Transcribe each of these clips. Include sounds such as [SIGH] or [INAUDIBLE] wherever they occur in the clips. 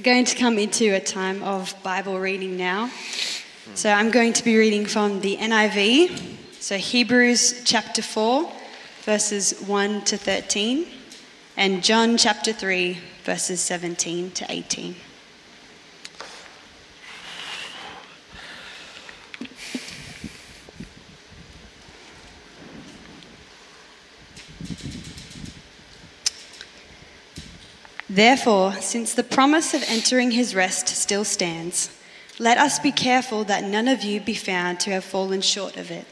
We're going to come into a time of Bible reading now. So I'm going to be reading from the NIV, so Hebrews chapter 4, verses 1 to 13, and John chapter 3, verses 17 to 18. Therefore, since the promise of entering his rest still stands, let us be careful that none of you be found to have fallen short of it.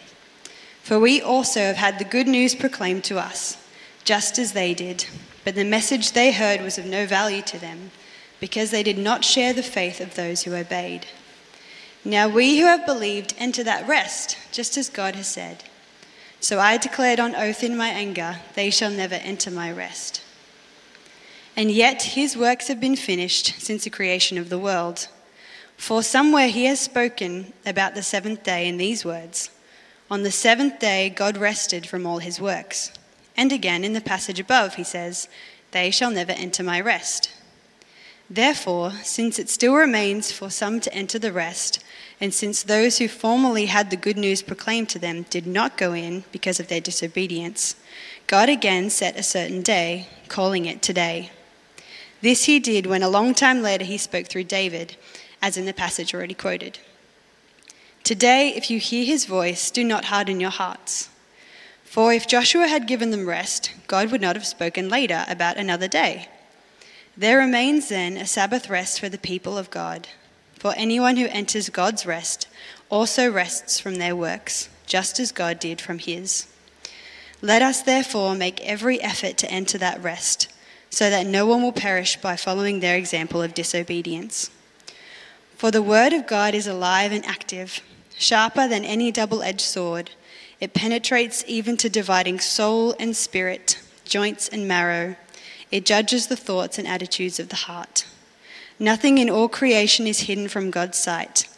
For we also have had the good news proclaimed to us, just as they did, but the message they heard was of no value to them, because they did not share the faith of those who obeyed. Now we who have believed enter that rest, just as God has said. So I declared on oath in my anger, they shall never enter my rest. And yet his works have been finished since the creation of the world. For somewhere he has spoken about the seventh day in these words On the seventh day God rested from all his works. And again in the passage above he says, They shall never enter my rest. Therefore, since it still remains for some to enter the rest, and since those who formerly had the good news proclaimed to them did not go in because of their disobedience, God again set a certain day, calling it today. This he did when a long time later he spoke through David, as in the passage already quoted. Today, if you hear his voice, do not harden your hearts. For if Joshua had given them rest, God would not have spoken later about another day. There remains then a Sabbath rest for the people of God. For anyone who enters God's rest also rests from their works, just as God did from his. Let us therefore make every effort to enter that rest so that no one will perish by following their example of disobedience. For the word of God is alive and active, sharper than any double edged sword. It penetrates even to dividing soul and spirit, joints and marrow. It judges the thoughts and attitudes of the heart. Nothing in all creation is hidden from God's sight.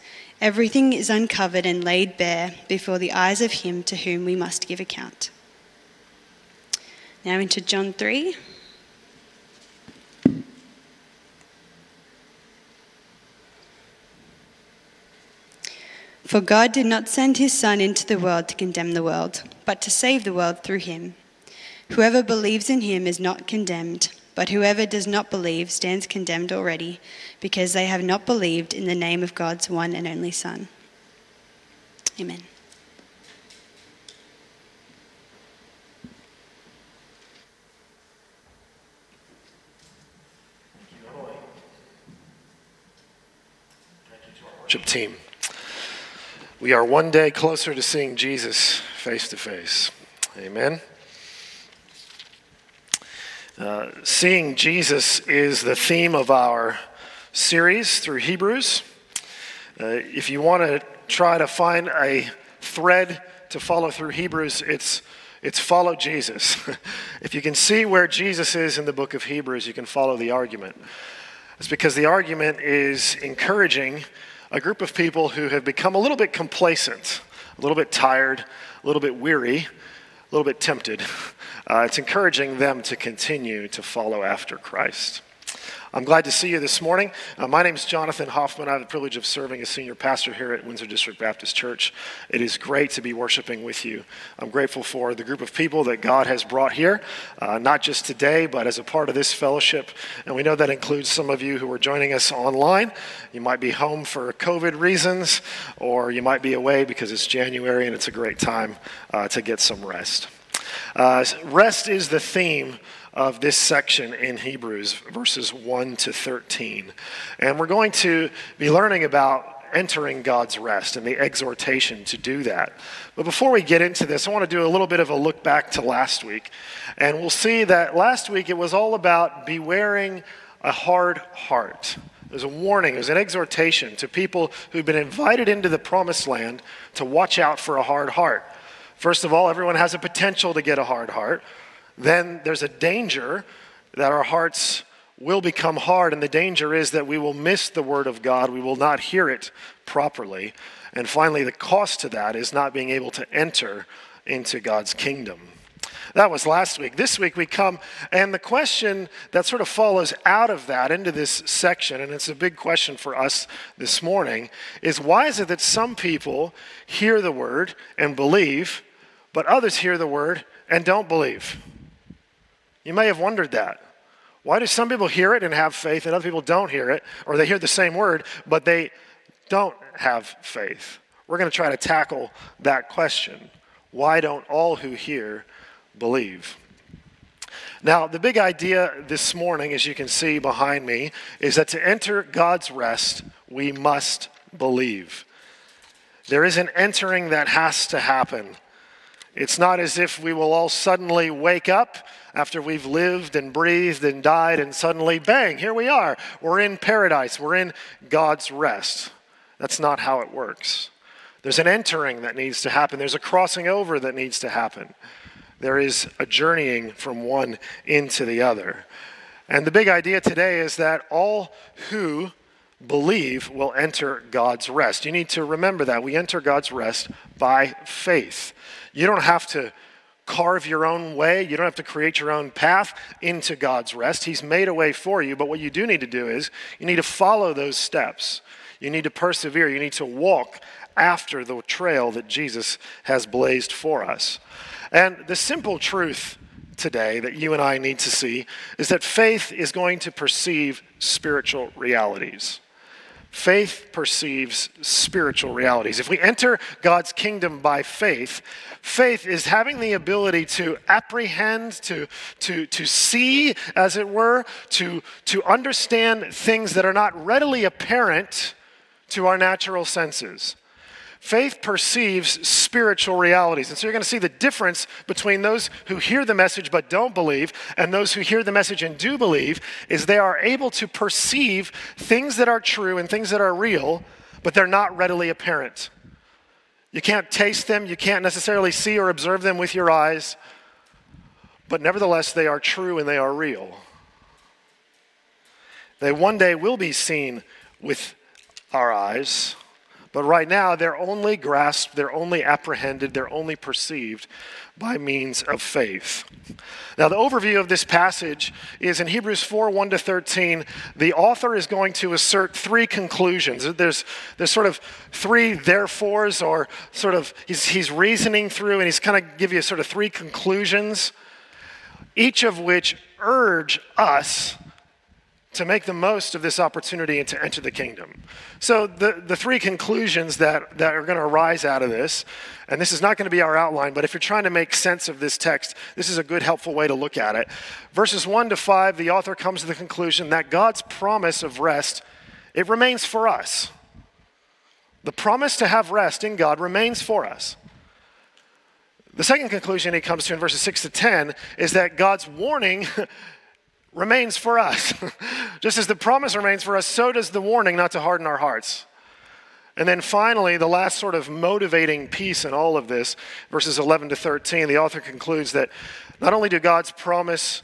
Everything is uncovered and laid bare before the eyes of Him to whom we must give account. Now into John 3. For God did not send his Son into the world to condemn the world, but to save the world through him. Whoever believes in him is not condemned, but whoever does not believe stands condemned already, because they have not believed in the name of God's one and only Son. Amen. Team. We are one day closer to seeing Jesus face to face. Amen. Uh, seeing Jesus is the theme of our series through Hebrews. Uh, if you want to try to find a thread to follow through Hebrews, it's it's follow Jesus. [LAUGHS] if you can see where Jesus is in the book of Hebrews, you can follow the argument. It's because the argument is encouraging a group of people who have become a little bit complacent, a little bit tired, a little bit weary, a little bit tempted. Uh, it's encouraging them to continue to follow after Christ. I'm glad to see you this morning. Uh, my name is Jonathan Hoffman. I have the privilege of serving as senior pastor here at Windsor District Baptist Church. It is great to be worshiping with you. I'm grateful for the group of people that God has brought here, uh, not just today, but as a part of this fellowship. And we know that includes some of you who are joining us online. You might be home for COVID reasons, or you might be away because it's January and it's a great time uh, to get some rest. Uh, rest is the theme of this section in Hebrews, verses 1 to 13. And we're going to be learning about entering God's rest and the exhortation to do that. But before we get into this, I want to do a little bit of a look back to last week. And we'll see that last week it was all about bewaring a hard heart. There's a warning, there's an exhortation to people who've been invited into the promised land to watch out for a hard heart. First of all, everyone has a potential to get a hard heart then there's a danger that our hearts will become hard, and the danger is that we will miss the Word of God. We will not hear it properly. And finally, the cost to that is not being able to enter into God's kingdom. That was last week. This week we come, and the question that sort of follows out of that into this section, and it's a big question for us this morning, is why is it that some people hear the word and believe, but others hear the word and don't believe? You may have wondered that. Why do some people hear it and have faith, and other people don't hear it, or they hear the same word, but they don't have faith? We're going to try to tackle that question. Why don't all who hear believe? Now, the big idea this morning, as you can see behind me, is that to enter God's rest, we must believe. There is an entering that has to happen. It's not as if we will all suddenly wake up after we've lived and breathed and died, and suddenly, bang, here we are. We're in paradise. We're in God's rest. That's not how it works. There's an entering that needs to happen, there's a crossing over that needs to happen. There is a journeying from one into the other. And the big idea today is that all who believe will enter God's rest. You need to remember that. We enter God's rest by faith. You don't have to carve your own way. You don't have to create your own path into God's rest. He's made a way for you. But what you do need to do is you need to follow those steps. You need to persevere. You need to walk after the trail that Jesus has blazed for us. And the simple truth today that you and I need to see is that faith is going to perceive spiritual realities. Faith perceives spiritual realities. If we enter God's kingdom by faith, faith is having the ability to apprehend, to, to, to see, as it were, to, to understand things that are not readily apparent to our natural senses. Faith perceives spiritual realities. And so you're going to see the difference between those who hear the message but don't believe and those who hear the message and do believe is they are able to perceive things that are true and things that are real, but they're not readily apparent. You can't taste them, you can't necessarily see or observe them with your eyes, but nevertheless, they are true and they are real. They one day will be seen with our eyes but right now, they're only grasped, they're only apprehended, they're only perceived by means of faith. Now, the overview of this passage is in Hebrews 4 1 to 13. The author is going to assert three conclusions. There's, there's sort of three therefores, or sort of he's, he's reasoning through, and he's kind of give you sort of three conclusions, each of which urge us to make the most of this opportunity and to enter the kingdom. So, the, the three conclusions that, that are going to arise out of this, and this is not going to be our outline, but if you're trying to make sense of this text, this is a good, helpful way to look at it. Verses 1 to 5, the author comes to the conclusion that God's promise of rest, it remains for us. The promise to have rest in God remains for us. The second conclusion he comes to in verses 6 to 10 is that God's warning [LAUGHS] remains for us. [LAUGHS] Just as the promise remains for us, so does the warning not to harden our hearts. And then finally, the last sort of motivating piece in all of this, verses 11 to 13, the author concludes that not only do God's promise,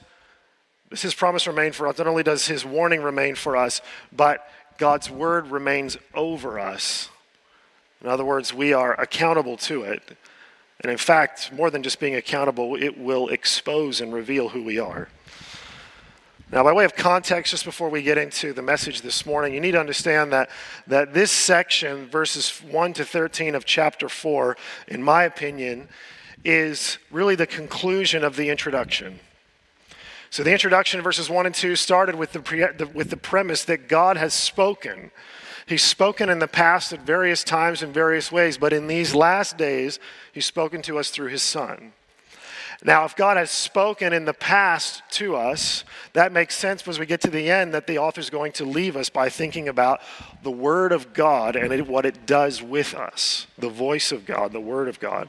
does his promise remain for us, not only does his warning remain for us, but God's word remains over us. In other words, we are accountable to it. And in fact, more than just being accountable, it will expose and reveal who we are. Now, by way of context, just before we get into the message this morning, you need to understand that, that this section, verses 1 to 13 of chapter 4, in my opinion, is really the conclusion of the introduction. So, the introduction, verses 1 and 2, started with the, pre- the, with the premise that God has spoken. He's spoken in the past at various times in various ways, but in these last days, He's spoken to us through His Son. Now, if God has spoken in the past to us, that makes sense as we get to the end that the author is going to leave us by thinking about the Word of God and it, what it does with us the voice of God, the Word of God.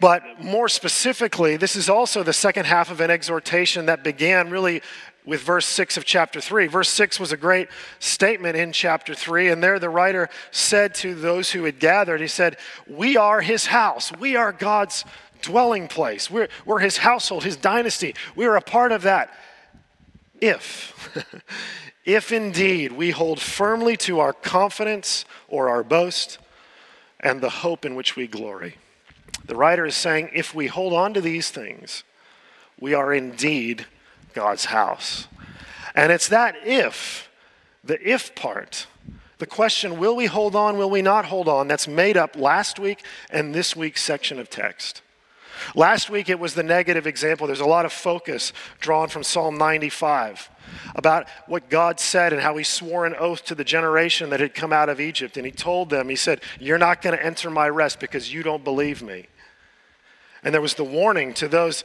But more specifically, this is also the second half of an exhortation that began really with verse 6 of chapter 3. Verse 6 was a great statement in chapter 3, and there the writer said to those who had gathered, He said, We are His house, we are God's dwelling place. We're, we're his household, his dynasty. We are a part of that. If, [LAUGHS] if indeed we hold firmly to our confidence or our boast and the hope in which we glory. The writer is saying if we hold on to these things, we are indeed God's house. And it's that if, the if part, the question, will we hold on, will we not hold on, that's made up last week and this week's section of text. Last week it was the negative example. There's a lot of focus drawn from Psalm 95 about what God said and how he swore an oath to the generation that had come out of Egypt. And he told them, he said, You're not going to enter my rest because you don't believe me. And there was the warning to those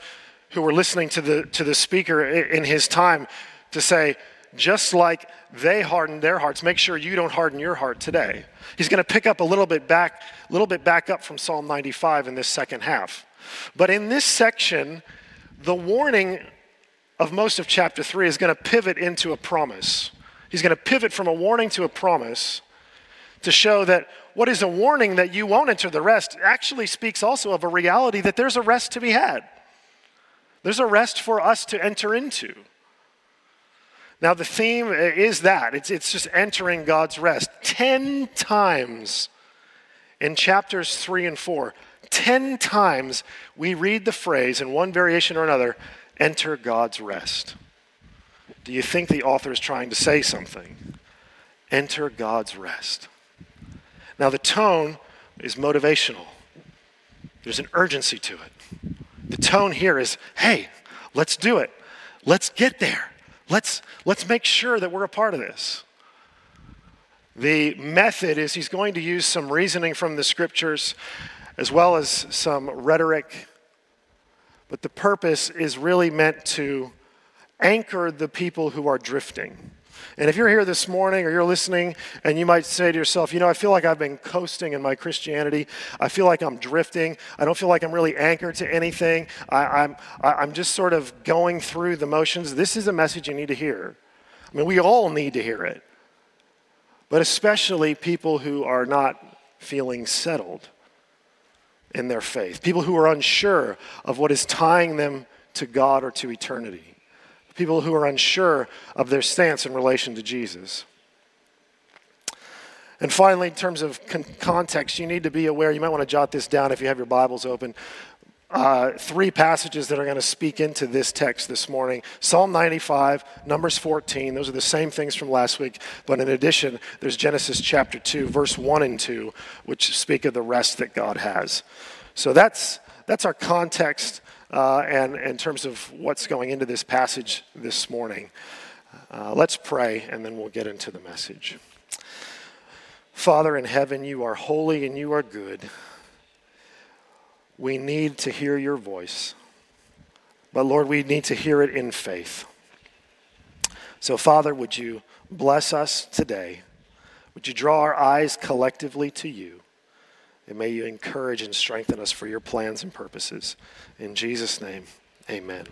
who were listening to the, to the speaker in his time to say, just like they hardened their hearts, make sure you don't harden your heart today. He's going to pick up a little bit back, a little bit back up from Psalm 95 in this second half. But in this section, the warning of most of chapter 3 is going to pivot into a promise. He's going to pivot from a warning to a promise to show that what is a warning that you won't enter the rest actually speaks also of a reality that there's a rest to be had. There's a rest for us to enter into. Now, the theme is that it's, it's just entering God's rest. Ten times in chapters three and four, ten times we read the phrase in one variation or another enter God's rest. Do you think the author is trying to say something? Enter God's rest. Now, the tone is motivational, there's an urgency to it. The tone here is hey, let's do it. Let's get there. Let's, let's make sure that we're a part of this. The method is he's going to use some reasoning from the scriptures as well as some rhetoric, but the purpose is really meant to anchor the people who are drifting. And if you're here this morning or you're listening and you might say to yourself, you know, I feel like I've been coasting in my Christianity. I feel like I'm drifting. I don't feel like I'm really anchored to anything. I, am I'm, I'm just sort of going through the motions. This is a message you need to hear. I mean, we all need to hear it, but especially people who are not feeling settled in their faith, people who are unsure of what is tying them to God or to eternity people who are unsure of their stance in relation to Jesus. And finally, in terms of con- context, you need to be aware, you might want to jot this down if you have your Bibles open. Uh, three passages that are going to speak into this text this morning Psalm 95, Numbers 14. Those are the same things from last week, but in addition, there's Genesis chapter 2, verse 1 and 2, which speak of the rest that God has. So that's, that's our context uh, and in terms of what's going into this passage this morning. Uh, let's pray and then we'll get into the message. Father in heaven, you are holy and you are good. We need to hear your voice. But Lord, we need to hear it in faith. So, Father, would you bless us today? Would you draw our eyes collectively to you? And may you encourage and strengthen us for your plans and purposes. In Jesus' name, amen.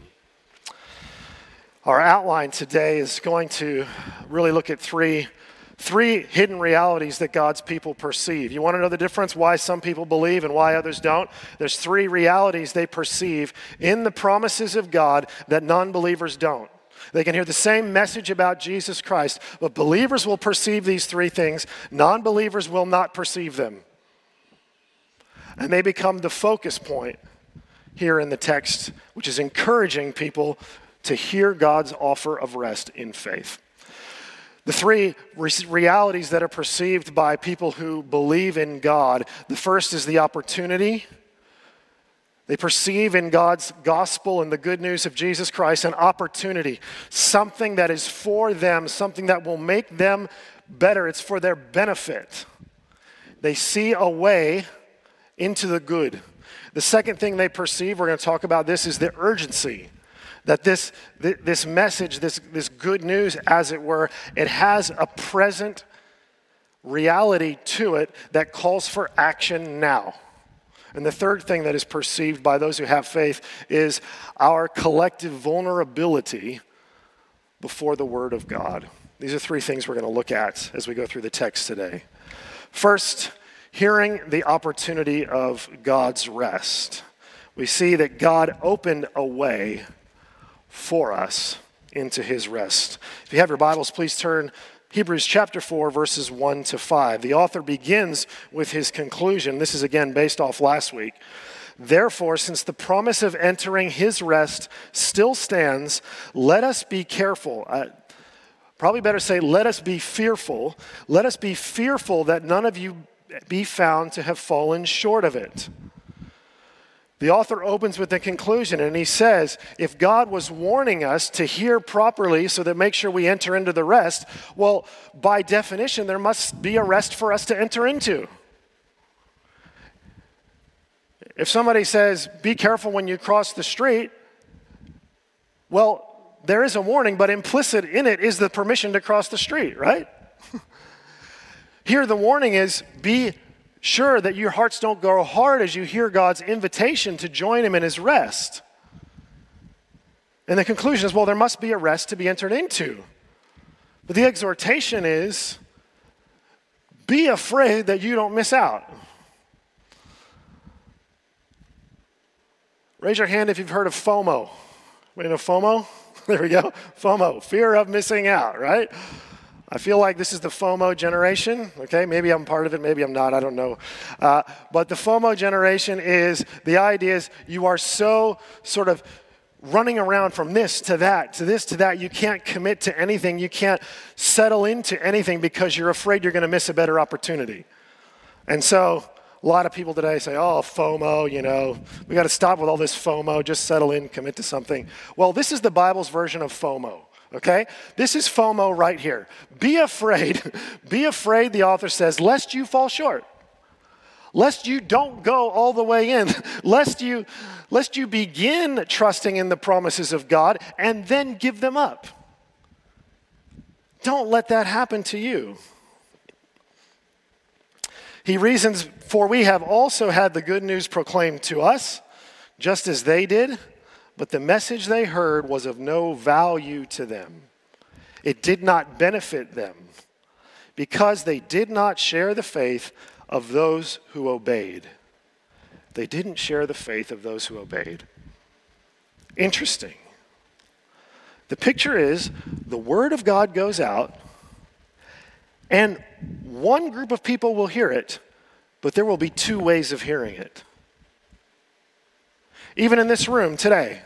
Our outline today is going to really look at three, three hidden realities that God's people perceive. You want to know the difference why some people believe and why others don't? There's three realities they perceive in the promises of God that non believers don't. They can hear the same message about Jesus Christ, but believers will perceive these three things. Non believers will not perceive them. And they become the focus point here in the text, which is encouraging people to hear God's offer of rest in faith. The three realities that are perceived by people who believe in God the first is the opportunity. They perceive in God's gospel and the good news of Jesus Christ an opportunity, something that is for them, something that will make them better. It's for their benefit. They see a way into the good. The second thing they perceive, we're going to talk about this, is the urgency. That this, this message, this, this good news, as it were, it has a present reality to it that calls for action now. And the third thing that is perceived by those who have faith is our collective vulnerability before the Word of God. These are three things we're going to look at as we go through the text today. First, hearing the opportunity of God's rest. We see that God opened a way for us into his rest. If you have your Bibles, please turn Hebrews chapter 4, verses 1 to 5. The author begins with his conclusion. This is again based off last week. Therefore, since the promise of entering his rest still stands, let us be careful. Uh, probably better say, let us be fearful. Let us be fearful that none of you be found to have fallen short of it. The author opens with the conclusion and he says, if God was warning us to hear properly so that make sure we enter into the rest, well, by definition, there must be a rest for us to enter into. If somebody says, be careful when you cross the street, well, there is a warning, but implicit in it is the permission to cross the street, right? [LAUGHS] Here, the warning is be sure that your hearts don't grow hard as you hear God's invitation to join Him in His rest. And the conclusion is well, there must be a rest to be entered into. But the exhortation is be afraid that you don't miss out. Raise your hand if you've heard of FOMO. Anybody know FOMO? [LAUGHS] There we go. FOMO, fear of missing out, right? I feel like this is the FOMO generation. Okay, maybe I'm part of it, maybe I'm not, I don't know. Uh, but the FOMO generation is the idea is you are so sort of running around from this to that, to this to that. You can't commit to anything, you can't settle into anything because you're afraid you're going to miss a better opportunity. And so, a lot of people today say, oh, FOMO, you know, we got to stop with all this FOMO, just settle in, commit to something. Well, this is the Bible's version of FOMO okay? This is FOMO right here. Be afraid, [LAUGHS] be afraid, the author says, lest you fall short. Lest you don't go all the way in, [LAUGHS] lest you, lest you begin trusting in the promises of God and then give them up. Don't let that happen to you. He reasons, for we have also had the good news proclaimed to us, just as they did. But the message they heard was of no value to them. It did not benefit them because they did not share the faith of those who obeyed. They didn't share the faith of those who obeyed. Interesting. The picture is the word of God goes out, and one group of people will hear it, but there will be two ways of hearing it. Even in this room today,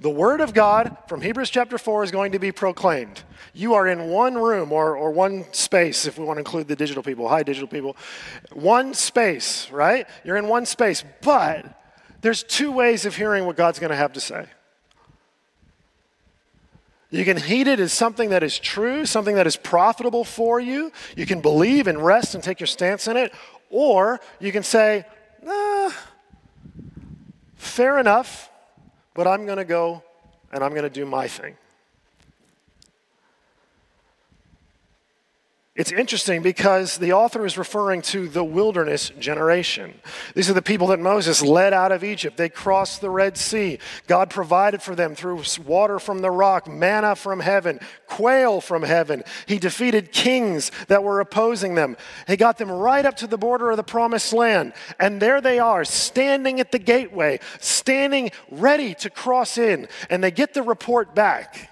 the word of God from Hebrews chapter 4 is going to be proclaimed. You are in one room or, or one space, if we want to include the digital people. Hi, digital people. One space, right? You're in one space, but there's two ways of hearing what God's going to have to say. You can heed it as something that is true, something that is profitable for you. You can believe and rest and take your stance in it. Or you can say, nah, fair enough but I'm going to go and I'm going to do my thing. It's interesting because the author is referring to the wilderness generation. These are the people that Moses led out of Egypt. They crossed the Red Sea. God provided for them through water from the rock, manna from heaven, quail from heaven. He defeated kings that were opposing them. He got them right up to the border of the promised land. And there they are, standing at the gateway, standing ready to cross in. And they get the report back.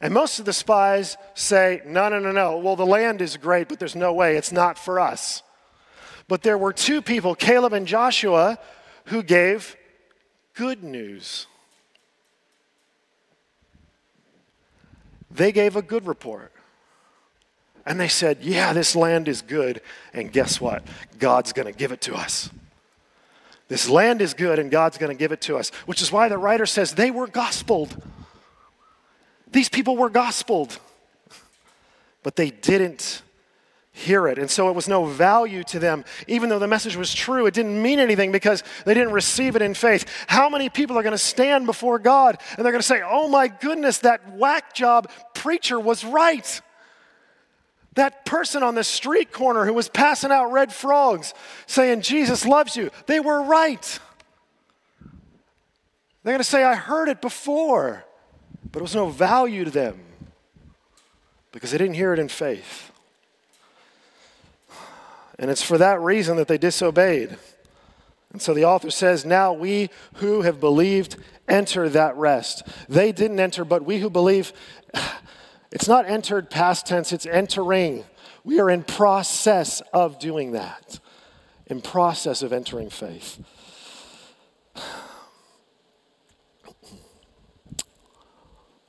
And most of the spies say, no, no, no, no. Well, the land is great, but there's no way. It's not for us. But there were two people, Caleb and Joshua, who gave good news. They gave a good report. And they said, Yeah, this land is good. And guess what? God's going to give it to us. This land is good, and God's going to give it to us, which is why the writer says they were gospeled. These people were gospeled, but they didn't hear it. And so it was no value to them. Even though the message was true, it didn't mean anything because they didn't receive it in faith. How many people are going to stand before God and they're going to say, Oh my goodness, that whack job preacher was right? That person on the street corner who was passing out red frogs saying, Jesus loves you, they were right. They're going to say, I heard it before but it was no value to them because they didn't hear it in faith. And it's for that reason that they disobeyed. And so the author says, Now we who have believed enter that rest. They didn't enter, but we who believe, [SIGHS] it's not entered past tense, it's entering. We are in process of doing that, in process of entering faith.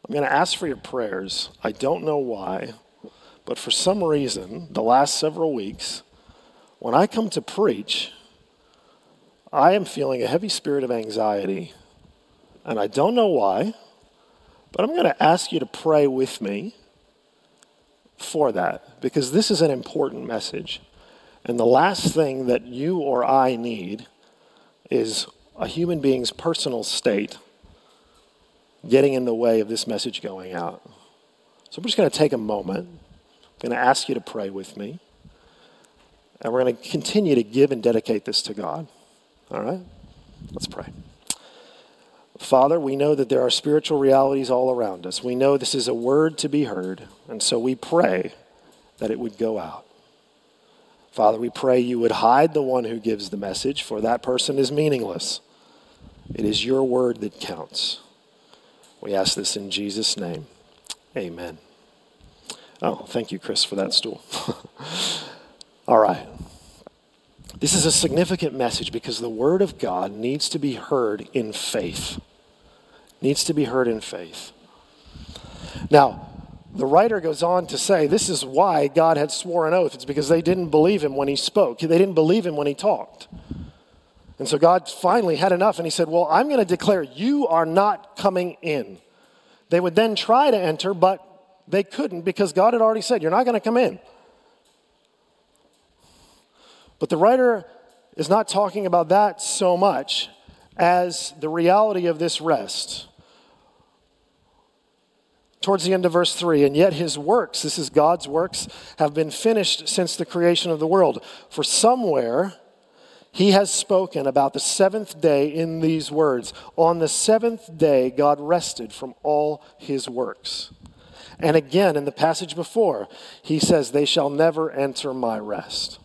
I'm going to ask for your prayers. I don't know why, but for some reason, the last several weeks, when I come to preach, I am feeling a heavy spirit of anxiety. And I don't know why, but I'm going to ask you to pray with me for that because this is an important message. And the last thing that you or I need is a human being's personal state getting in the way of this message going out. So I'm just going to take a moment. I'm going to ask you to pray with me. And we're going to continue to give and dedicate this to God. All right? Let's pray. Father, we know that there are spiritual realities all around us. We know this is a word to be heard, and so we pray that it would go out. Father, we pray you would hide the one who gives the message, for that person is meaningless. It is your word that counts. We ask this in Jesus' name. Amen. Oh, thank you, Chris, for that stool. [LAUGHS] All right. This is a significant message because the Word of God needs to be heard in faith. Needs to be heard in faith. Now, the writer goes on to say this is why God had swore an oath. It's because they didn't believe him when he spoke, they didn't believe him when he talked. And so God finally had enough and he said, Well, I'm going to declare you are not coming in. They would then try to enter, but they couldn't because God had already said, You're not going to come in. But the writer is not talking about that so much as the reality of this rest. Towards the end of verse 3, and yet his works, this is God's works, have been finished since the creation of the world. For somewhere, he has spoken about the seventh day in these words On the seventh day, God rested from all his works. And again, in the passage before, he says, They shall never enter my rest.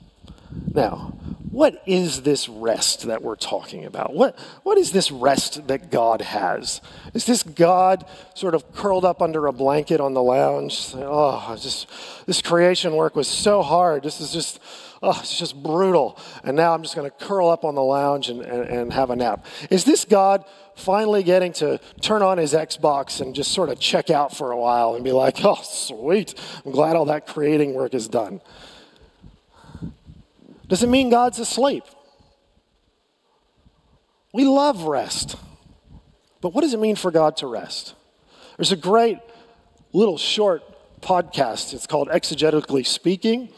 Now, what is this rest that we're talking about? What, what is this rest that God has? Is this God sort of curled up under a blanket on the lounge? Oh, just this creation work was so hard. This is just, oh, it's just brutal. And now I'm just going to curl up on the lounge and, and, and have a nap. Is this God finally getting to turn on his Xbox and just sort of check out for a while and be like, oh, sweet, I'm glad all that creating work is done? Does it mean God's asleep? We love rest. But what does it mean for God to rest? There's a great little short podcast. It's called Exegetically Speaking.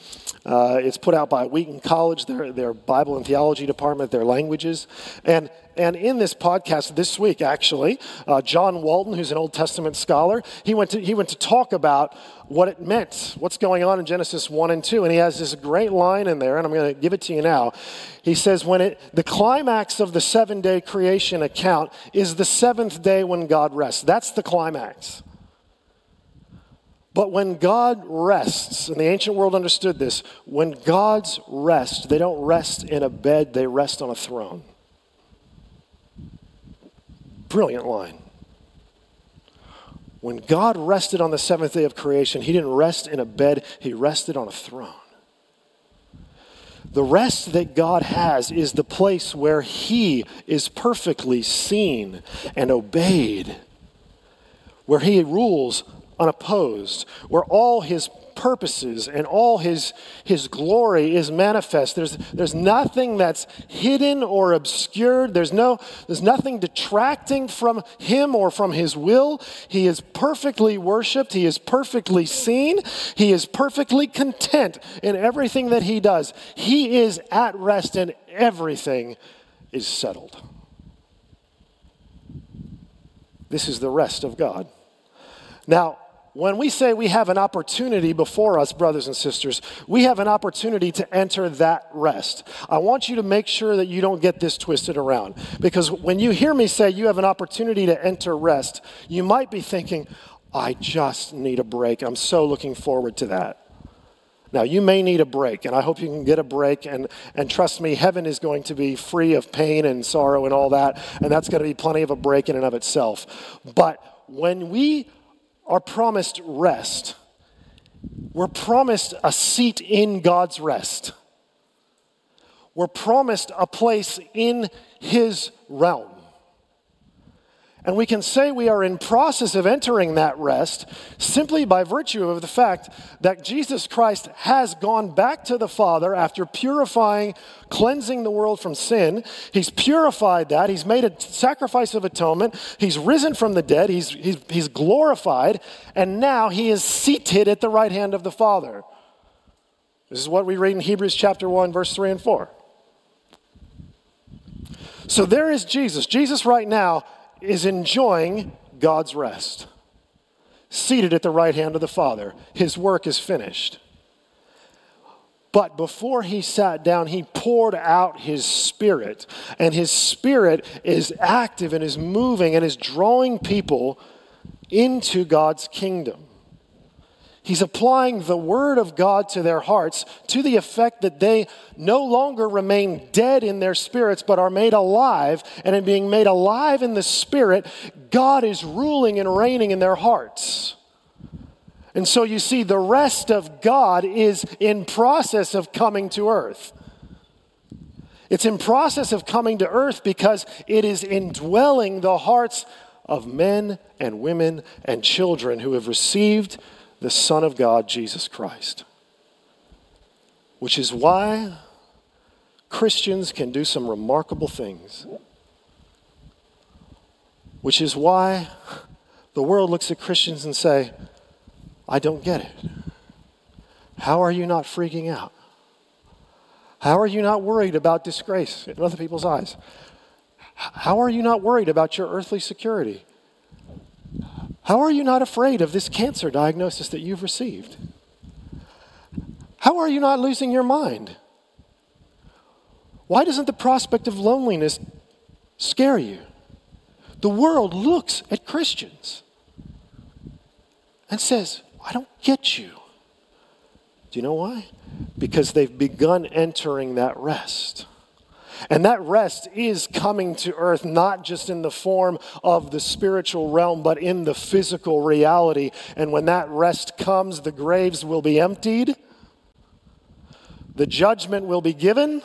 Uh, it's put out by Wheaton College, their, their Bible and theology department, their languages. And, and in this podcast this week, actually, uh, John Walton, who's an Old Testament scholar, he went, to, he went to talk about what it meant, what's going on in Genesis 1 and 2. And he has this great line in there, and I'm going to give it to you now. He says, when it, the climax of the seven day creation account is the seventh day when God rests. That's the climax. But when God rests, and the ancient world understood this, when God's rest, they don't rest in a bed, they rest on a throne. Brilliant line. When God rested on the seventh day of creation, He didn't rest in a bed, He rested on a throne. The rest that God has is the place where He is perfectly seen and obeyed, where He rules unopposed, where all his purposes and all his, his glory is manifest. There's, there's nothing that's hidden or obscured. There's, no, there's nothing detracting from him or from his will. He is perfectly worshiped. He is perfectly seen. He is perfectly content in everything that he does. He is at rest and everything is settled. This is the rest of God. Now, when we say we have an opportunity before us, brothers and sisters, we have an opportunity to enter that rest. I want you to make sure that you don't get this twisted around. Because when you hear me say you have an opportunity to enter rest, you might be thinking, I just need a break. I'm so looking forward to that. Now, you may need a break, and I hope you can get a break. And, and trust me, heaven is going to be free of pain and sorrow and all that, and that's going to be plenty of a break in and of itself. But when we are promised rest. We're promised a seat in God's rest. We're promised a place in His realm. And we can say we are in process of entering that rest simply by virtue of the fact that Jesus Christ has gone back to the Father after purifying, cleansing the world from sin. He's purified that. He's made a sacrifice of atonement. He's risen from the dead. He's, he's, he's glorified. And now he is seated at the right hand of the Father. This is what we read in Hebrews chapter 1, verse 3 and 4. So there is Jesus. Jesus, right now, is enjoying God's rest, seated at the right hand of the Father. His work is finished. But before he sat down, he poured out his spirit. And his spirit is active and is moving and is drawing people into God's kingdom. He's applying the word of God to their hearts to the effect that they no longer remain dead in their spirits, but are made alive. And in being made alive in the spirit, God is ruling and reigning in their hearts. And so you see, the rest of God is in process of coming to earth. It's in process of coming to earth because it is indwelling the hearts of men and women and children who have received the Son of God, Jesus Christ. Which is why Christians can do some remarkable things. Which is why the world looks at Christians and say, I don't get it. How are you not freaking out? How are you not worried about disgrace in other people's eyes? How are you not worried about your earthly security? How are you not afraid of this cancer diagnosis that you've received? How are you not losing your mind? Why doesn't the prospect of loneliness scare you? The world looks at Christians and says, I don't get you. Do you know why? Because they've begun entering that rest. And that rest is coming to earth, not just in the form of the spiritual realm, but in the physical reality. And when that rest comes, the graves will be emptied, the judgment will be given.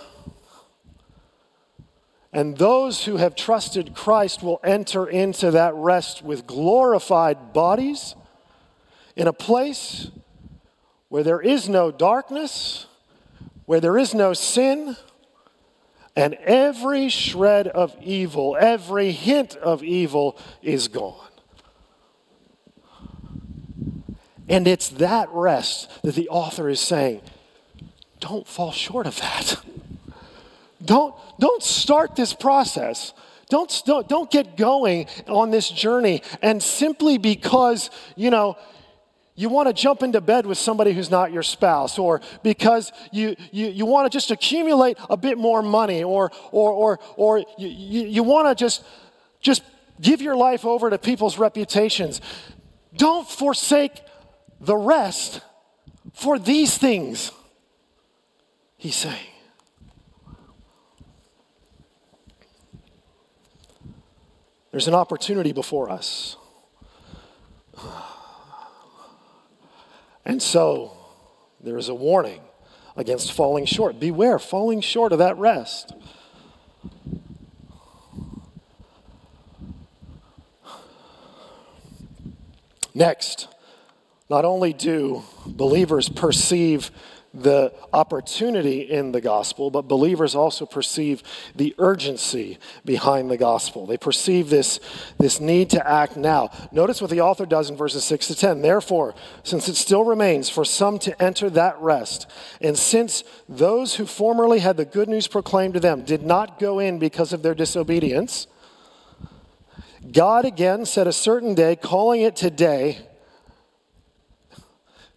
And those who have trusted Christ will enter into that rest with glorified bodies in a place where there is no darkness, where there is no sin, and every shred of evil, every hint of evil is gone. And it's that rest that the author is saying, don't fall short of that. [LAUGHS] Don't, don't start this process. Don't, don't, don't get going on this journey and simply because, you know, you want to jump into bed with somebody who's not your spouse, or because you, you, you want to just accumulate a bit more money, or, or, or, or you, you, want to just, just give your life over to people's reputations. Don't forsake the rest for these things, he's saying. There's an opportunity before us. And so there is a warning against falling short. Beware, falling short of that rest. Next, not only do believers perceive the opportunity in the gospel, but believers also perceive the urgency behind the gospel. They perceive this, this need to act now. Notice what the author does in verses 6 to 10. Therefore, since it still remains for some to enter that rest, and since those who formerly had the good news proclaimed to them did not go in because of their disobedience, God again set a certain day, calling it today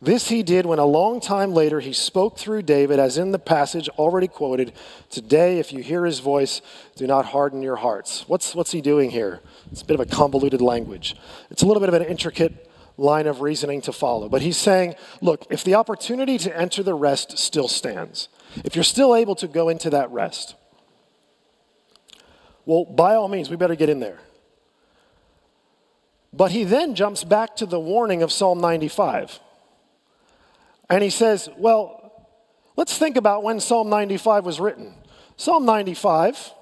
this he did when a long time later he spoke through David, as in the passage already quoted Today, if you hear his voice, do not harden your hearts. What's, what's he doing here? It's a bit of a convoluted language. It's a little bit of an intricate line of reasoning to follow. But he's saying, look, if the opportunity to enter the rest still stands, if you're still able to go into that rest, well, by all means, we better get in there. But he then jumps back to the warning of Psalm 95. And he says, well, let's think about when Psalm 95 was written. Psalm 95,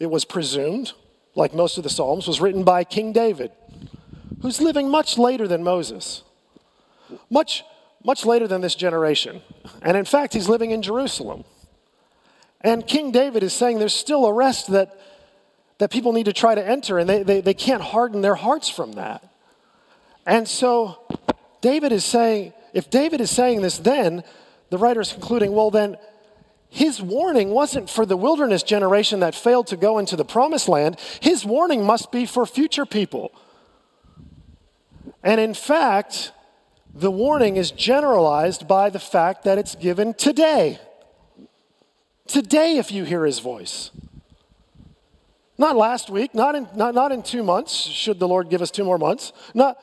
it was presumed, like most of the Psalms, was written by King David, who's living much later than Moses, much, much later than this generation. And in fact, he's living in Jerusalem. And King David is saying there's still a rest that, that people need to try to enter, and they, they, they can't harden their hearts from that. And so David is saying, if David is saying this then, the writer is concluding, well, then his warning wasn't for the wilderness generation that failed to go into the promised land. His warning must be for future people. And in fact, the warning is generalized by the fact that it's given today. Today, if you hear his voice. Not last week, not in, not, not in two months, should the Lord give us two more months. Not,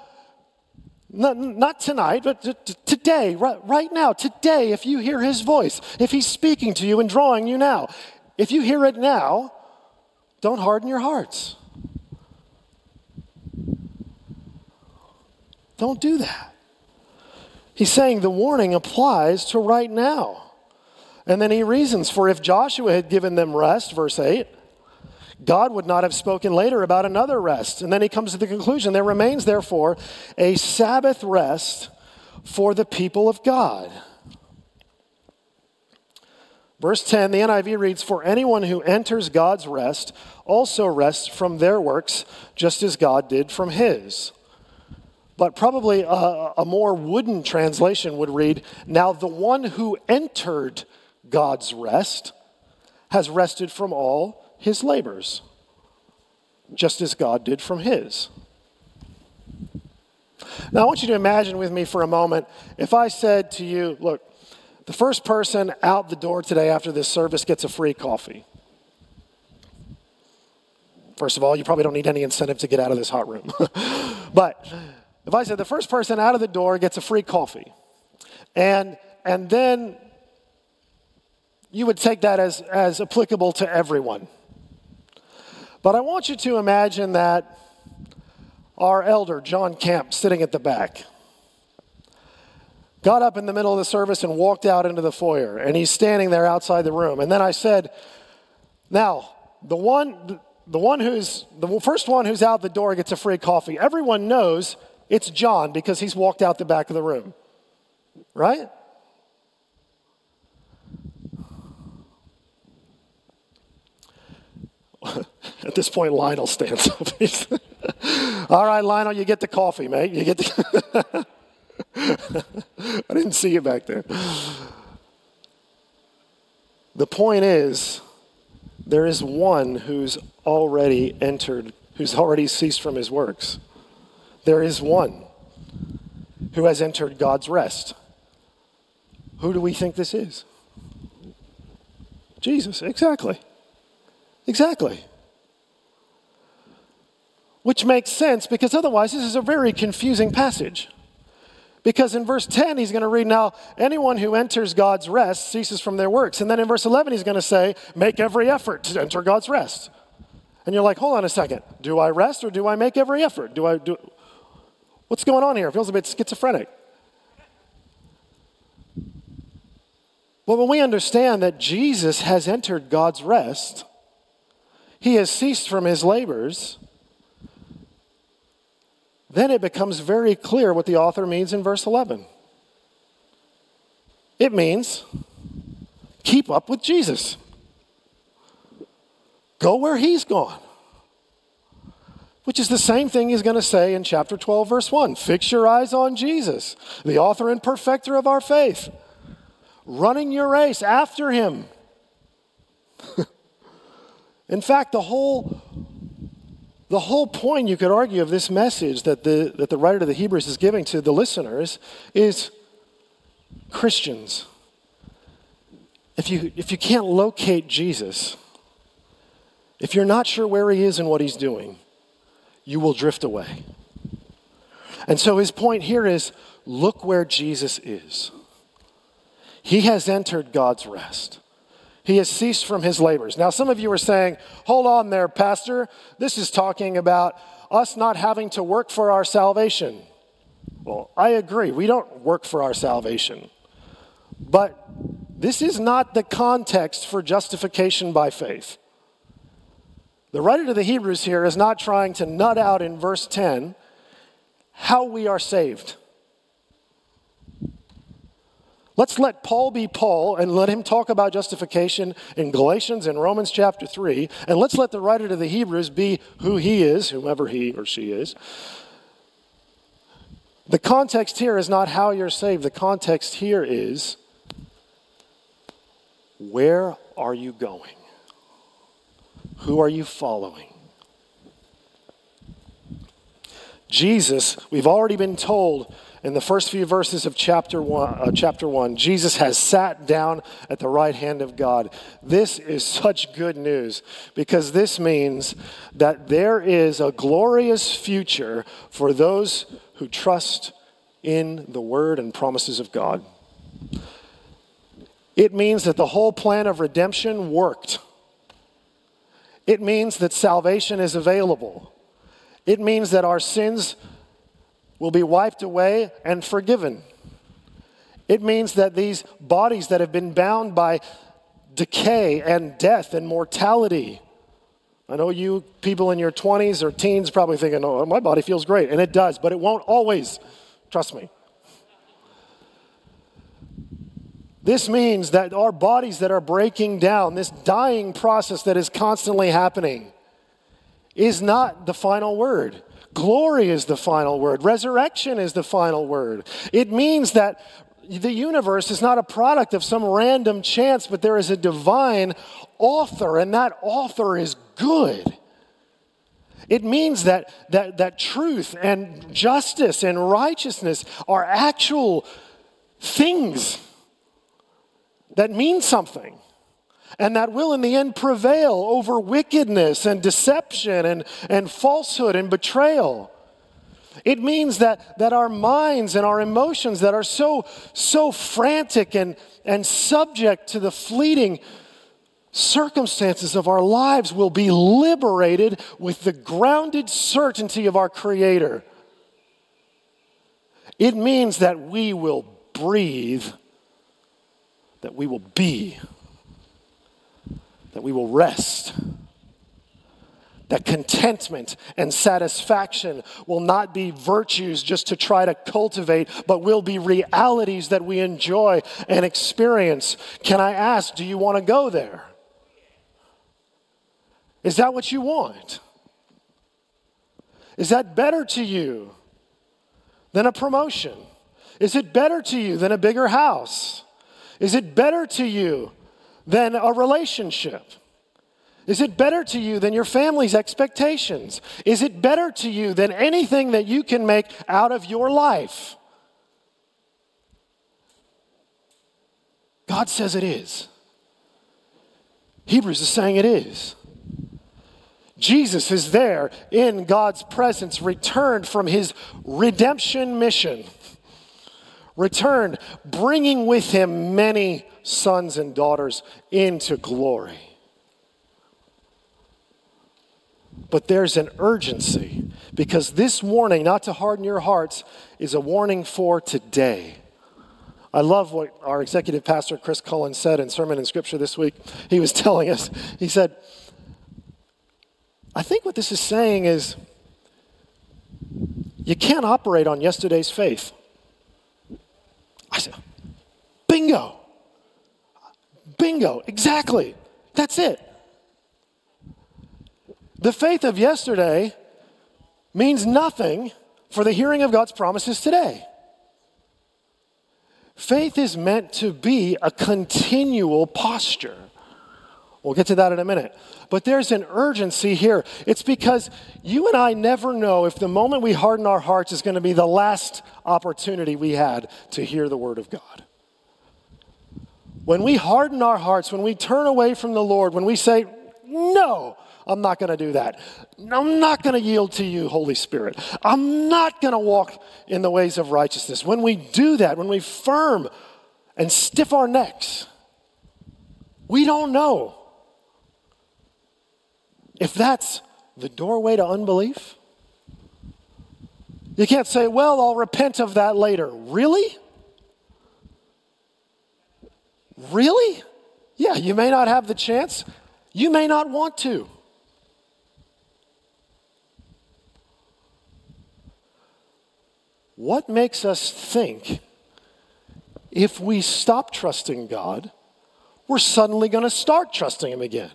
not, not tonight, but t- t- today, right, right now, today, if you hear his voice, if he's speaking to you and drawing you now, if you hear it now, don't harden your hearts. Don't do that. He's saying the warning applies to right now. And then he reasons for if Joshua had given them rest, verse 8, God would not have spoken later about another rest. And then he comes to the conclusion there remains, therefore, a Sabbath rest for the people of God. Verse 10, the NIV reads, For anyone who enters God's rest also rests from their works, just as God did from his. But probably a, a more wooden translation would read, Now the one who entered God's rest has rested from all his labors, just as God did from his. Now, I want you to imagine with me for a moment if I said to you, look, the first person out the door today after this service gets a free coffee. First of all, you probably don't need any incentive to get out of this hot room. [LAUGHS] but if I said the first person out of the door gets a free coffee, and, and then you would take that as, as applicable to everyone. But I want you to imagine that our elder, John Camp, sitting at the back, got up in the middle of the service and walked out into the foyer, and he's standing there outside the room. And then I said, Now, the one, the one who's, the first one who's out the door gets a free coffee. Everyone knows it's John because he's walked out the back of the room, right? [LAUGHS] At this point, Lionel stands up. [LAUGHS] All right, Lionel, you get the coffee, mate. You get the. [LAUGHS] I didn't see you back there. The point is, there is one who's already entered, who's already ceased from his works. There is one who has entered God's rest. Who do we think this is? Jesus, exactly. Exactly. Which makes sense because otherwise, this is a very confusing passage. Because in verse 10, he's going to read, Now, anyone who enters God's rest ceases from their works. And then in verse 11, he's going to say, Make every effort to enter God's rest. And you're like, Hold on a second. Do I rest or do I make every effort? Do I do. What's going on here? It feels a bit schizophrenic. But when we understand that Jesus has entered God's rest, he has ceased from his labors, then it becomes very clear what the author means in verse 11. It means keep up with Jesus, go where he's gone. Which is the same thing he's going to say in chapter 12, verse 1. Fix your eyes on Jesus, the author and perfecter of our faith, running your race after him. [LAUGHS] In fact, the whole, the whole point, you could argue, of this message that the, that the writer of the Hebrews is giving to the listeners is Christians. If you, if you can't locate Jesus, if you're not sure where he is and what he's doing, you will drift away. And so his point here is look where Jesus is. He has entered God's rest. He has ceased from his labors. Now, some of you are saying, hold on there, Pastor. This is talking about us not having to work for our salvation. Well, I agree. We don't work for our salvation. But this is not the context for justification by faith. The writer to the Hebrews here is not trying to nut out in verse 10 how we are saved. Let's let Paul be Paul and let him talk about justification in Galatians and Romans chapter 3. And let's let the writer to the Hebrews be who he is, whomever he or she is. The context here is not how you're saved, the context here is where are you going? Who are you following? Jesus, we've already been told in the first few verses of chapter one, uh, chapter one, Jesus has sat down at the right hand of God. This is such good news because this means that there is a glorious future for those who trust in the word and promises of God. It means that the whole plan of redemption worked. It means that salvation is available. It means that our sins will be wiped away and forgiven. It means that these bodies that have been bound by decay and death and mortality. I know you people in your 20s or teens probably thinking, oh, my body feels great. And it does, but it won't always. Trust me. This means that our bodies that are breaking down, this dying process that is constantly happening, is not the final word. Glory is the final word. Resurrection is the final word. It means that the universe is not a product of some random chance, but there is a divine author, and that author is good. It means that, that, that truth and justice and righteousness are actual things that mean something and that will in the end prevail over wickedness and deception and, and falsehood and betrayal. It means that, that our minds and our emotions that are so, so frantic and, and subject to the fleeting circumstances of our lives will be liberated with the grounded certainty of our Creator. It means that we will breathe, that we will be that we will rest. That contentment and satisfaction will not be virtues just to try to cultivate, but will be realities that we enjoy and experience. Can I ask, do you want to go there? Is that what you want? Is that better to you than a promotion? Is it better to you than a bigger house? Is it better to you than a relationship? Is it better to you than your family's expectations? Is it better to you than anything that you can make out of your life? God says it is. Hebrews is saying it is. Jesus is there in God's presence, returned from his redemption mission, returned, bringing with him many sons and daughters into glory. But there's an urgency because this warning, not to harden your hearts, is a warning for today. I love what our executive pastor, Chris Cullen, said in Sermon in Scripture this week. He was [LAUGHS] telling us, he said, I think what this is saying is you can't operate on yesterday's faith. Bingo. Bingo, exactly. That's it. The faith of yesterday means nothing for the hearing of God's promises today. Faith is meant to be a continual posture. We'll get to that in a minute. But there's an urgency here. It's because you and I never know if the moment we harden our hearts is going to be the last opportunity we had to hear the Word of God. When we harden our hearts, when we turn away from the Lord, when we say, No, I'm not going to do that. I'm not going to yield to you, Holy Spirit. I'm not going to walk in the ways of righteousness. When we do that, when we firm and stiff our necks, we don't know if that's the doorway to unbelief, you can't say, well, I'll repent of that later. Really? Really? Yeah, you may not have the chance. You may not want to. What makes us think if we stop trusting God, we're suddenly going to start trusting Him again?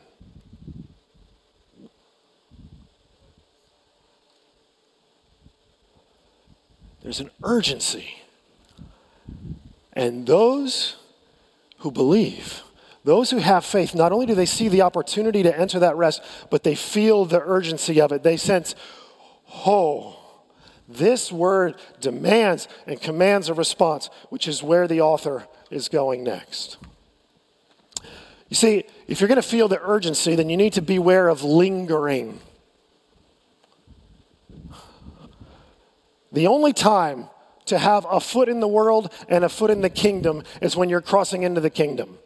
There's an urgency. And those who believe, those who have faith, not only do they see the opportunity to enter that rest, but they feel the urgency of it. They sense, oh, this word demands and commands a response, which is where the author is going next. You see, if you're going to feel the urgency, then you need to beware of lingering. The only time to have a foot in the world and a foot in the kingdom is when you're crossing into the kingdom.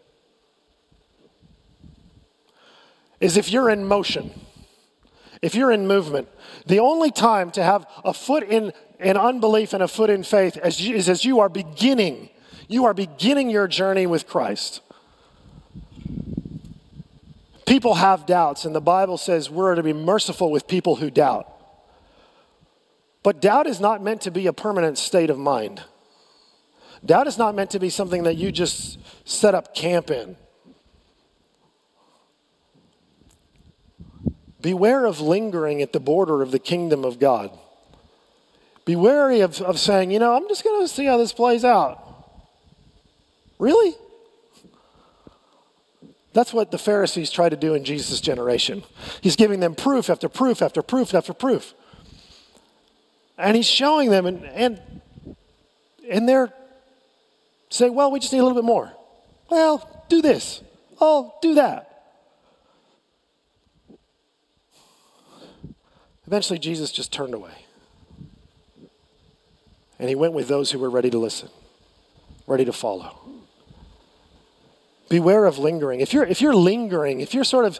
Is if you're in motion, if you're in movement. The only time to have a foot in, in unbelief and a foot in faith is, is as you are beginning. You are beginning your journey with Christ. People have doubts, and the Bible says we're to be merciful with people who doubt. But doubt is not meant to be a permanent state of mind. Doubt is not meant to be something that you just set up camp in. Beware of lingering at the border of the kingdom of God. Be wary of, of saying, you know, I'm just going to see how this plays out. Really? That's what the Pharisees try to do in Jesus' generation. He's giving them proof after proof after proof after proof. And he's showing them, and, and, and they're saying, well, we just need a little bit more. Well, do this. Oh, do that. Eventually, Jesus just turned away. And he went with those who were ready to listen, ready to follow. Beware of lingering. If you're, if you're lingering, if you're sort of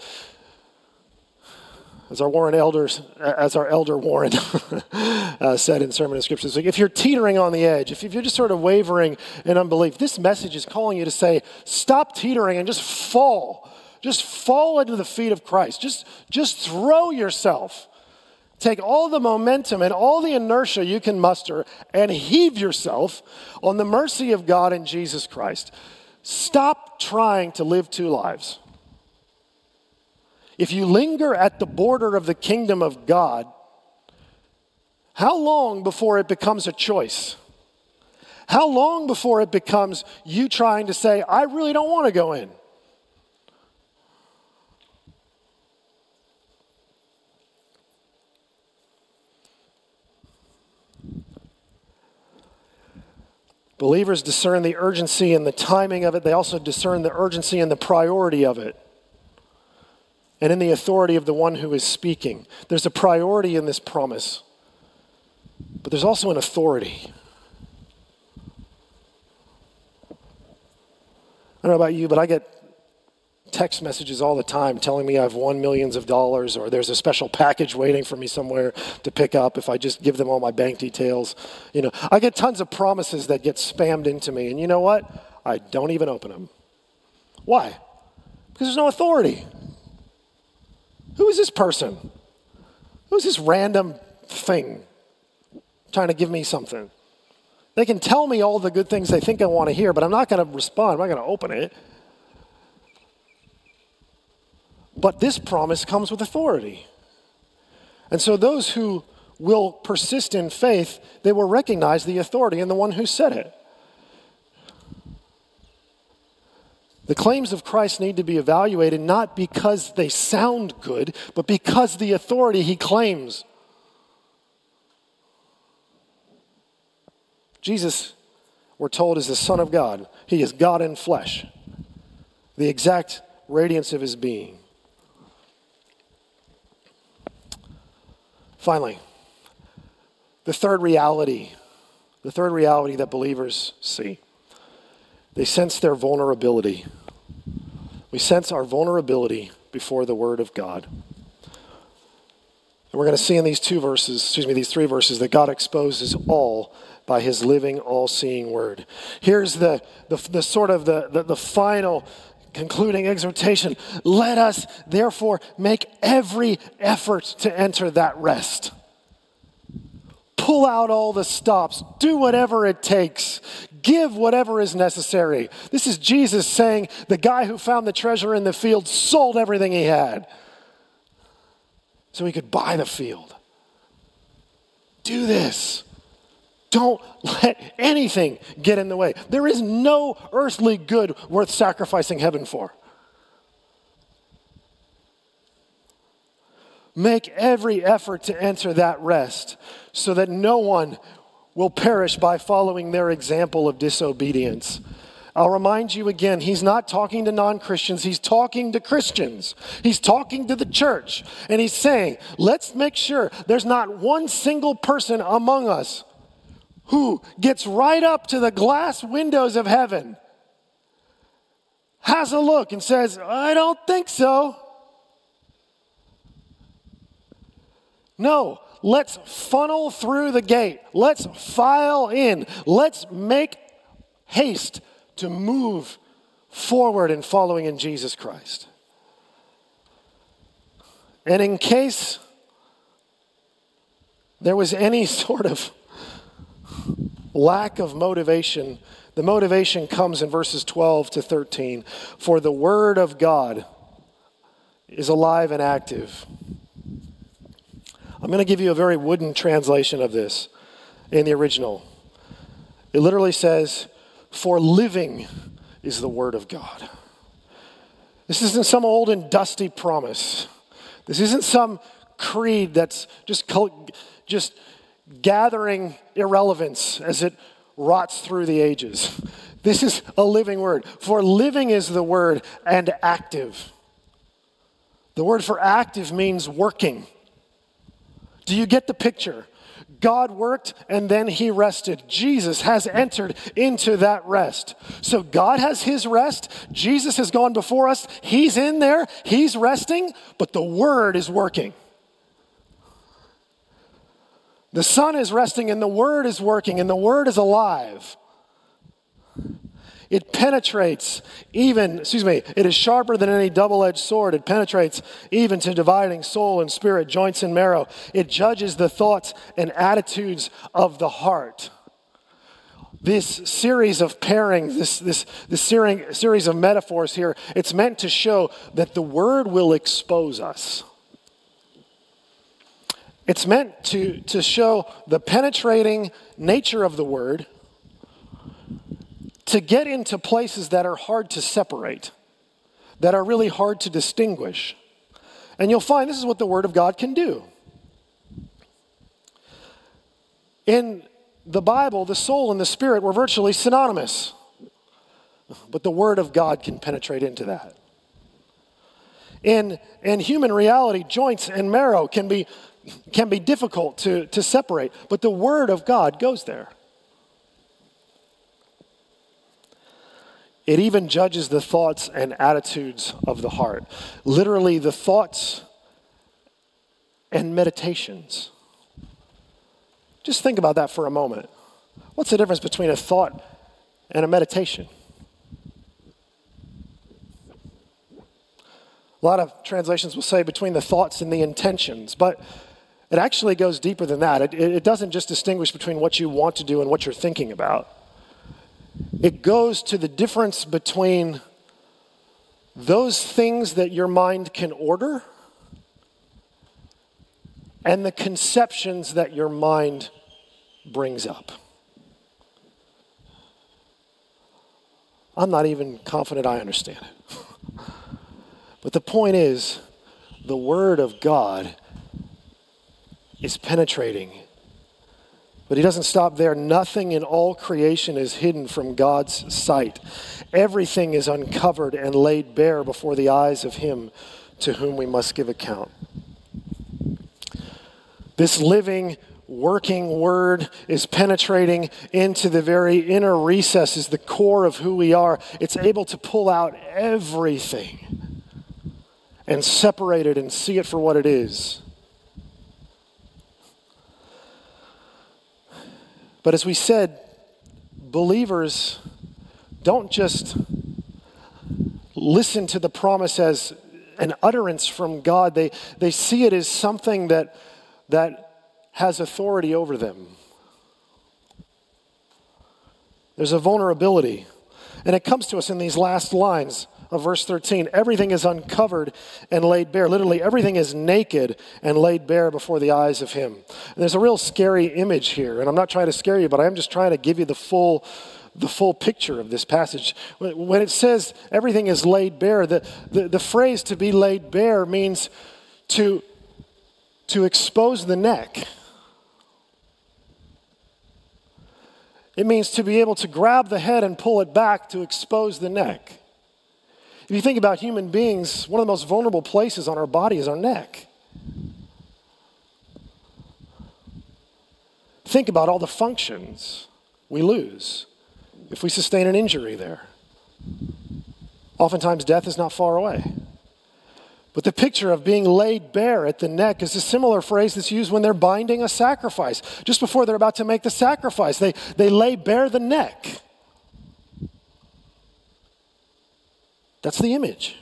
as our Warren elders, as our elder Warren [LAUGHS] uh, said in Sermon and Scriptures, like if you're teetering on the edge, if, you're just sort of wavering in unbelief, this message is calling you to say, stop teetering and just fall. Just fall into the feet of Christ. Just, just throw yourself. Take all the momentum and all the inertia you can muster and heave yourself on the mercy of God in Jesus Christ. Stop trying to live two lives. If you linger at the border of the kingdom of God, how long before it becomes a choice? How long before it becomes you trying to say, I really don't want to go in? Believers discern the urgency and the timing of it. They also discern the urgency and the priority of it and in the authority of the one who is speaking. There's a priority in this promise, but there's also an authority. I don't know about you, but I get text messages all the time telling me I've won millions of dollars or there's a special package waiting for me somewhere to pick up if I just give them all my bank details. You know, I get tons of promises that get spammed into me. And you know what? I don't even open them. Why? Because there's no authority. Who is this person? Who's this random thing trying to give me something? They can tell me all the good things they think I want to hear, but I'm not going to respond. I'm not going to open it. But this promise comes with authority. And so those who will persist in faith, they will recognize the authority in the one who said it. The claims of Christ need to be evaluated not because they sound good, but because the authority he claims. Jesus, we're told, is the Son of God. He is God in flesh, the exact radiance of his being. Finally, the third reality, the third reality that believers see. They sense their vulnerability. We sense our vulnerability before the Word of God. And we're going to see in these two verses, excuse me, these three verses, that God exposes all by his living, all seeing Word. Here's the, the, the sort of the, the, the final concluding exhortation let us therefore make every effort to enter that rest pull out all the stops, do whatever it takes, give whatever is necessary. This is Jesus saying the guy who found the treasure in the field sold everything he had so he could buy the field. Do this. Don't let anything get in the way. There is no earthly good worth sacrificing heaven for. Make every effort to enter that rest so that no one will perish by following their example of disobedience. I'll remind you again, he's not talking to non Christians, he's talking to Christians. He's talking to the church. And he's saying, let's make sure there's not one single person among us who gets right up to the glass windows of heaven, has a look, and says, I don't think so. No, let's funnel through the gate. Let's file in. Let's make haste to move forward in following in Jesus Christ. And in case there was any [LAUGHS] sort of lack of motivation, the motivation comes in verses 12 to 13. For the word of God is alive and active I'm going to give you a very wooden translation of this in the original. It literally says, For living is the word of God. This isn't some old and dusty promise. This isn't some creed that's just, just gathering irrelevance as it rots through the ages. This is a living word. For living is the word and active. The word for active means working. Do you get the picture? God worked and then he rested. Jesus has entered into that rest. So God has his rest. Jesus has gone before us. He's in there. He's resting, but the word is working. The Son is resting and the word is working and the word is alive. It penetrates even, excuse me, it is sharper than any double edged sword. It penetrates even to dividing soul and spirit, joints and marrow. It judges the thoughts and attitudes of the heart. This series of pairings, this, this, this series of metaphors here, it's meant to show that the word will expose us. It's meant to, to show the penetrating nature of the word to get into places that are hard to separate, that are really hard to distinguish. And you'll find this is what the Word of God can do. In the Bible, the soul and the spirit were virtually synonymous, but the Word of God can penetrate into that. In, in human reality, joints and marrow can be, can be difficult to, to separate, but the Word of God goes there. It even judges the thoughts and attitudes of the heart. Literally, the thoughts and meditations. Just think about that for a moment. What's the difference between a thought and a meditation? A lot of translations will say between the thoughts and the intentions, but it actually goes deeper than that. It, it, doesn't just distinguish between what you want to do and what you're thinking about it goes to the difference between those things that your mind can order and the conceptions that your mind brings up. I'm not even confident I understand it. [LAUGHS] but the point is, the Word of God is penetrating but he doesn't stop there. Nothing in all creation is hidden from God's sight. Everything is uncovered and laid bare before the eyes of him to whom we must give account. This living, working word is penetrating into the very inner recesses, the core of who we are. It's able to pull out everything and separate it and see it for what it is. But as we said, believers don't just listen to the promise as an utterance from God, they, they see it as something that, that has authority over them. There's a vulnerability. And it comes to us in these last lines of verse 13. Everything is uncovered and laid bare. Literally, everything is naked and laid bare before the eyes of Him. And there's a real scary image here. And I'm not trying to scare you, but I'm just trying to give you the full the full picture of this passage. When it says everything is laid bare, the, the, the, phrase to be laid bare means to, to expose the neck. It means to be able to grab the head and pull it back to expose the neck. If you think about human beings, one of the most vulnerable places on our body is our neck. Think about all the functions we lose if we sustain an injury there. Oftentimes, death is not far away. But the picture of being laid bare at the neck is a similar phrase that's used when they're binding a sacrifice. Just before they're about to make the sacrifice, they, they lay bare the neck. That's the image.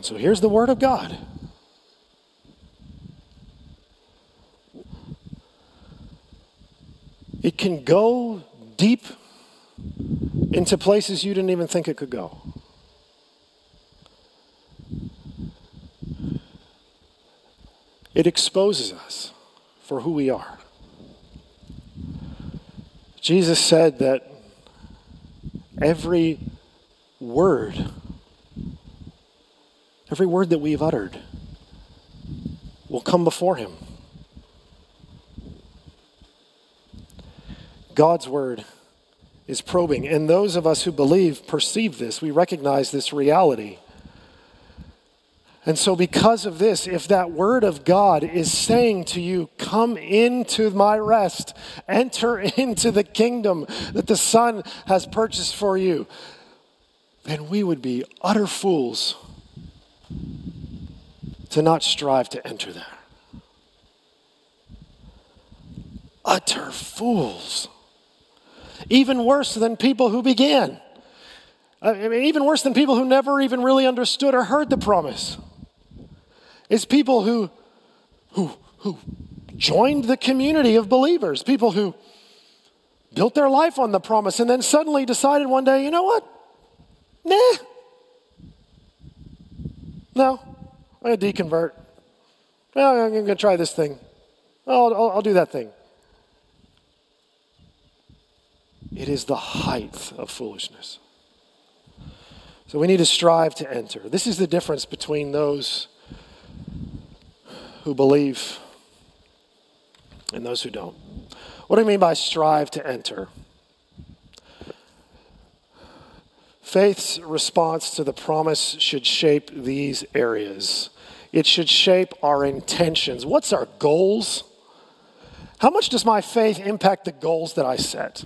so here's the Word of God. It can go deep into places you didn't even think it could go. It exposes us for who we are. Jesus said that every word, every word that we've uttered, will come before him. God's word is probing. And those of us who believe perceive this. We recognize this reality. And so, because of this, if that word of God is saying to you, Come into my rest, enter [LAUGHS] into the kingdom that the Son has purchased for you, then we would be utter fools to not strive to enter there. Utter fools even worse than people who began. I mean, even worse than people who never even really understood or heard the promise. It's people who, who, who joined the community of believers, people who built their life on the promise and then suddenly decided one day, you know what? Nah. No, I'm going to deconvert. Well, I'm going to try this thing. I'll, I'll do that thing. It is the height of foolishness. So we need to strive to enter. This is the difference between those who believe and those who don't. What do I mean by strive to enter? Faith's response to the promise should shape these areas. It should shape our intentions. What's our goals? How much does my faith impact the goals that I set?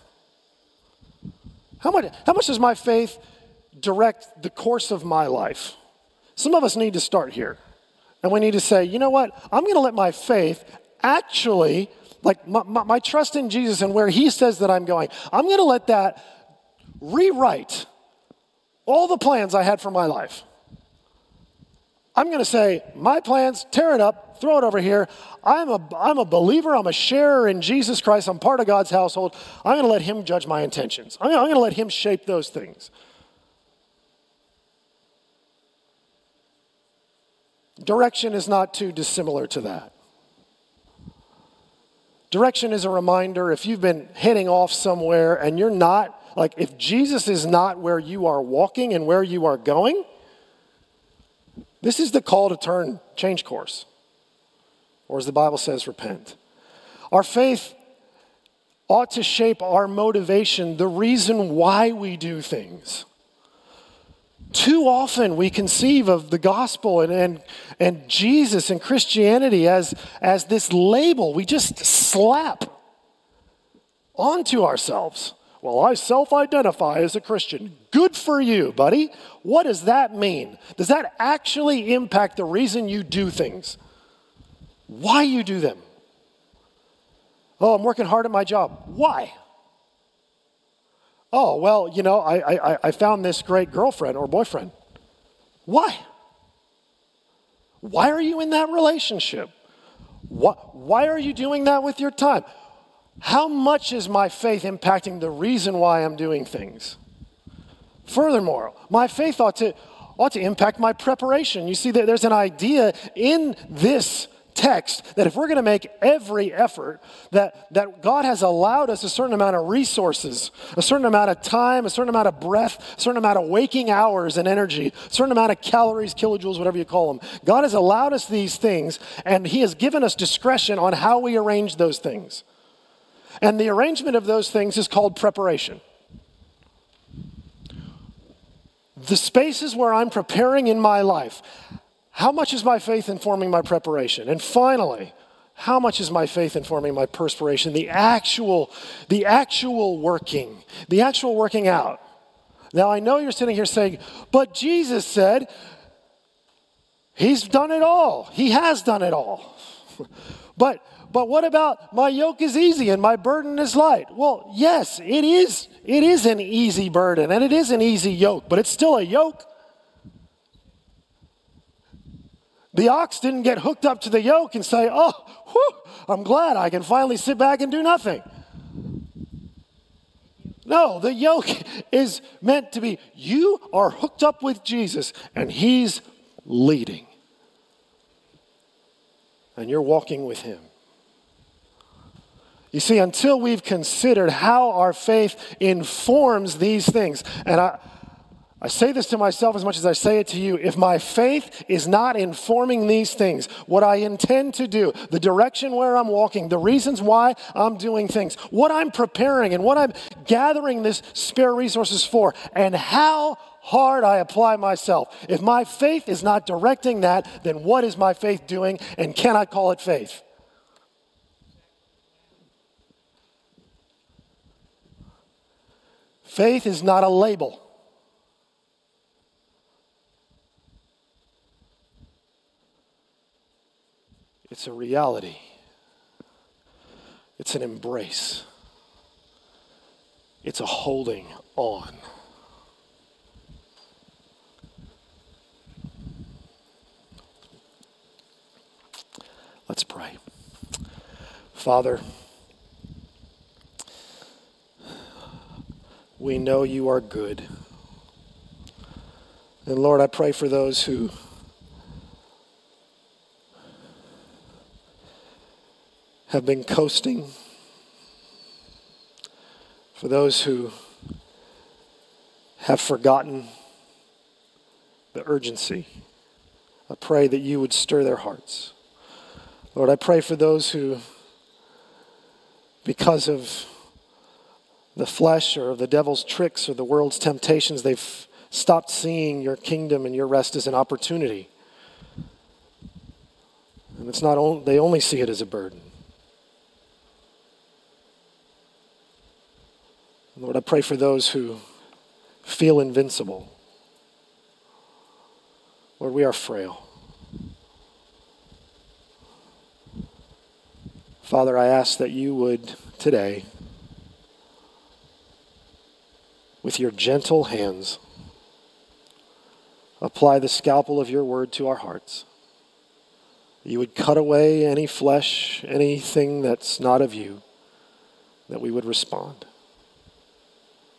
How much, how much does my faith direct the course of my life? Some of us need to start here. And we need to say, you know what? I'm going to let my faith actually, like my, my, my, trust in Jesus and where He says that I'm going, I'm going to let that rewrite all the plans I had for my life. I'm going to say, my plans, tear it up, throw it over here. I'm a, I'm a believer, I'm a sharer in Jesus Christ, I'm part of God's household. I'm going to let Him judge my intentions. I'm going to let Him shape those things. Direction is not too dissimilar to that. Direction is a reminder if you've been heading off somewhere and you're not, like if Jesus is not where you are walking and where you are going, this is the call to turn, change course. Or as the Bible says, repent. Our faith ought to shape our motivation, the reason why we do things. Too often we conceive of the gospel and, and, and Jesus and Christianity as, as this label we just slap onto ourselves. Well, I self identify as a Christian. Good for you, buddy. What does that mean? Does that actually impact the reason you do things? Why you do them? Oh, I'm working hard at my job. Why? Oh, well, you know, I, I, I found this great girlfriend or boyfriend. Why? Why are you in that relationship? Why are you doing that with your time? How much is my faith impacting the reason why I'm doing things? Furthermore, my faith ought to, ought to impact my preparation. You see, there's an idea in this text that if we're going to make every effort, that, that God has allowed us a certain amount of resources, a certain amount of time, a certain amount of breath, a certain amount of waking hours and energy, a certain amount of calories, kilojoules, whatever you call them. God has allowed us these things, and He has given us discretion on how we arrange those things. And the arrangement of those things is called preparation. The spaces where I'm preparing in my life, how much is my faith informing my preparation? And finally, how much is my faith informing my perspiration? The actual, the actual working, the actual working out. Now I know you're sitting here saying, but Jesus said, He's done it all. He has done it all. [LAUGHS] but but what about my yoke is easy and my burden is light? Well, yes, it is. It is an easy burden and it is an easy yoke, but it's still a yoke. The ox didn't get hooked up to the yoke and say, Oh, whew, I'm glad I can finally sit back and do nothing. No, the yoke [LAUGHS] is meant to be you are hooked up with Jesus and he's leading. And you're walking with him. You see, until we've considered how our faith informs these things, and I, I say this to myself as much as I say it to you. If my faith is not informing these things, what I intend to do, the direction where I'm walking, the reasons why I'm doing things, what I'm preparing and what I'm gathering this spare resources for, and how hard I apply myself. If my faith is not directing that, then what is my faith doing and can I call it faith? Faith is not a label. It's a reality, it's an embrace, it's a holding on. Let's pray. Father, we know you are good. And Lord, I pray for those who have been coasting, for those who have forgotten the urgency, I pray that you would stir their hearts. Lord, I pray for those who, because of the flesh or the devil's tricks or the world's temptations, they've stopped seeing your kingdom and your rest as an opportunity. And it's not only, they only see it as a burden. Lord, I pray for those who feel invincible. Lord, we are frail. Father, I ask that you would today, with your gentle hands, apply the scalpel of your word to our hearts. You would cut away any flesh, anything that's not of you, that we would respond.